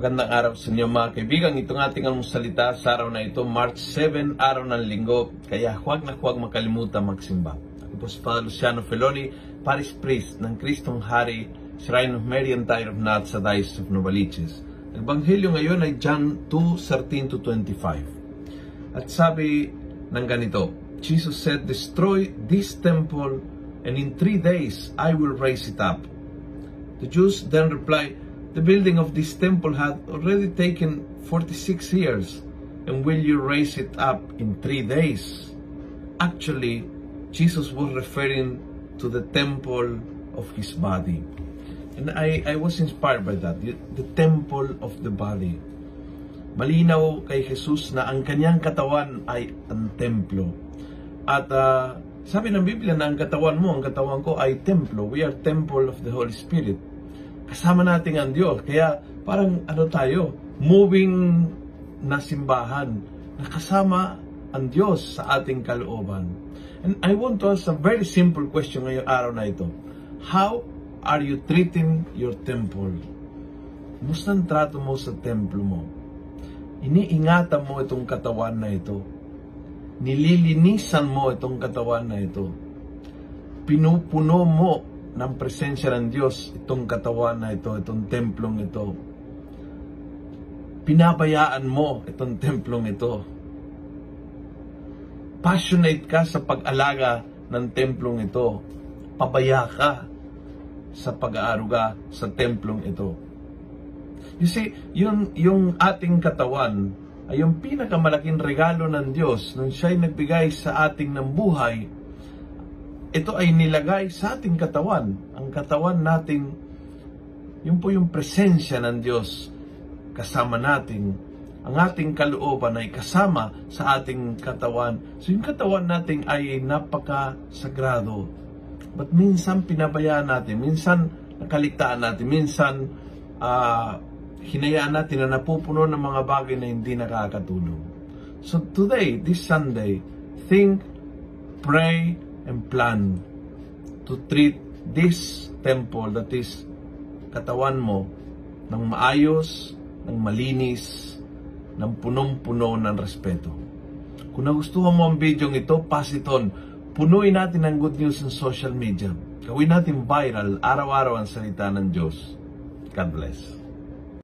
Magandang araw sa inyo mga kaibigan. Itong ating salita sa araw na ito, March 7, araw ng linggo. Kaya huwag na huwag makalimutan magsimba. Ako po si Father Luciano Feloni, Parish Priest ng Kristong Hari, Shrine of Mary and Tire of Nuts sa Diocese of Novaliches. Ang Ebanghelyo ngayon ay John 2, 13 to 25. At sabi ng ganito, Jesus said, Destroy this temple and in three days I will raise it up. The Jews then replied, The building of this temple had already taken 46 years, and will you raise it up in three days? Actually, Jesus was referring to the temple of his body. And I, I was inspired by that, the, temple of the body. Malinaw kay Jesus na ang kanyang katawan ay ang templo. At uh, sabi ng Biblia na ang katawan mo, ang katawan ko ay templo. We are temple of the Holy Spirit kasama natin ang Diyos. Kaya parang ano tayo, moving na simbahan na kasama ang Diyos sa ating kalooban. And I want to ask a very simple question ngayong araw na ito. How are you treating your temple? Musta ang trato mo sa templo mo? Iniingatan mo itong katawan na ito. Nililinisan mo itong katawan na ito. Pinupuno mo ng presensya ng Diyos itong katawan na ito, itong templong ito. Pinabayaan mo itong templong ito. Passionate ka sa pag-alaga ng templong ito. Pabaya ka sa pag-aaruga sa templong ito. You see, yung, yung ating katawan ay yung pinakamalaking regalo ng Diyos nung siya'y nagbigay sa ating ng buhay ito ay nilagay sa ating katawan. Ang katawan nating, yun po yung presensya ng Diyos kasama natin. Ang ating kalooban ay kasama sa ating katawan. So yung katawan natin ay napaka-sagrado. But minsan pinabayaan natin, minsan nakaligtaan natin, minsan uh, hinayaan natin na napupuno ng mga bagay na hindi nakakatulong. So today, this Sunday, think, pray, and plan to treat this temple that is katawan mo ng maayos, ng malinis, ng punong-puno ng respeto. Kung nagustuhan mo ang video ito, pass it on. Punuin natin ang good news sa social media. Gawin natin viral, araw-araw ang salita ng Diyos. God bless.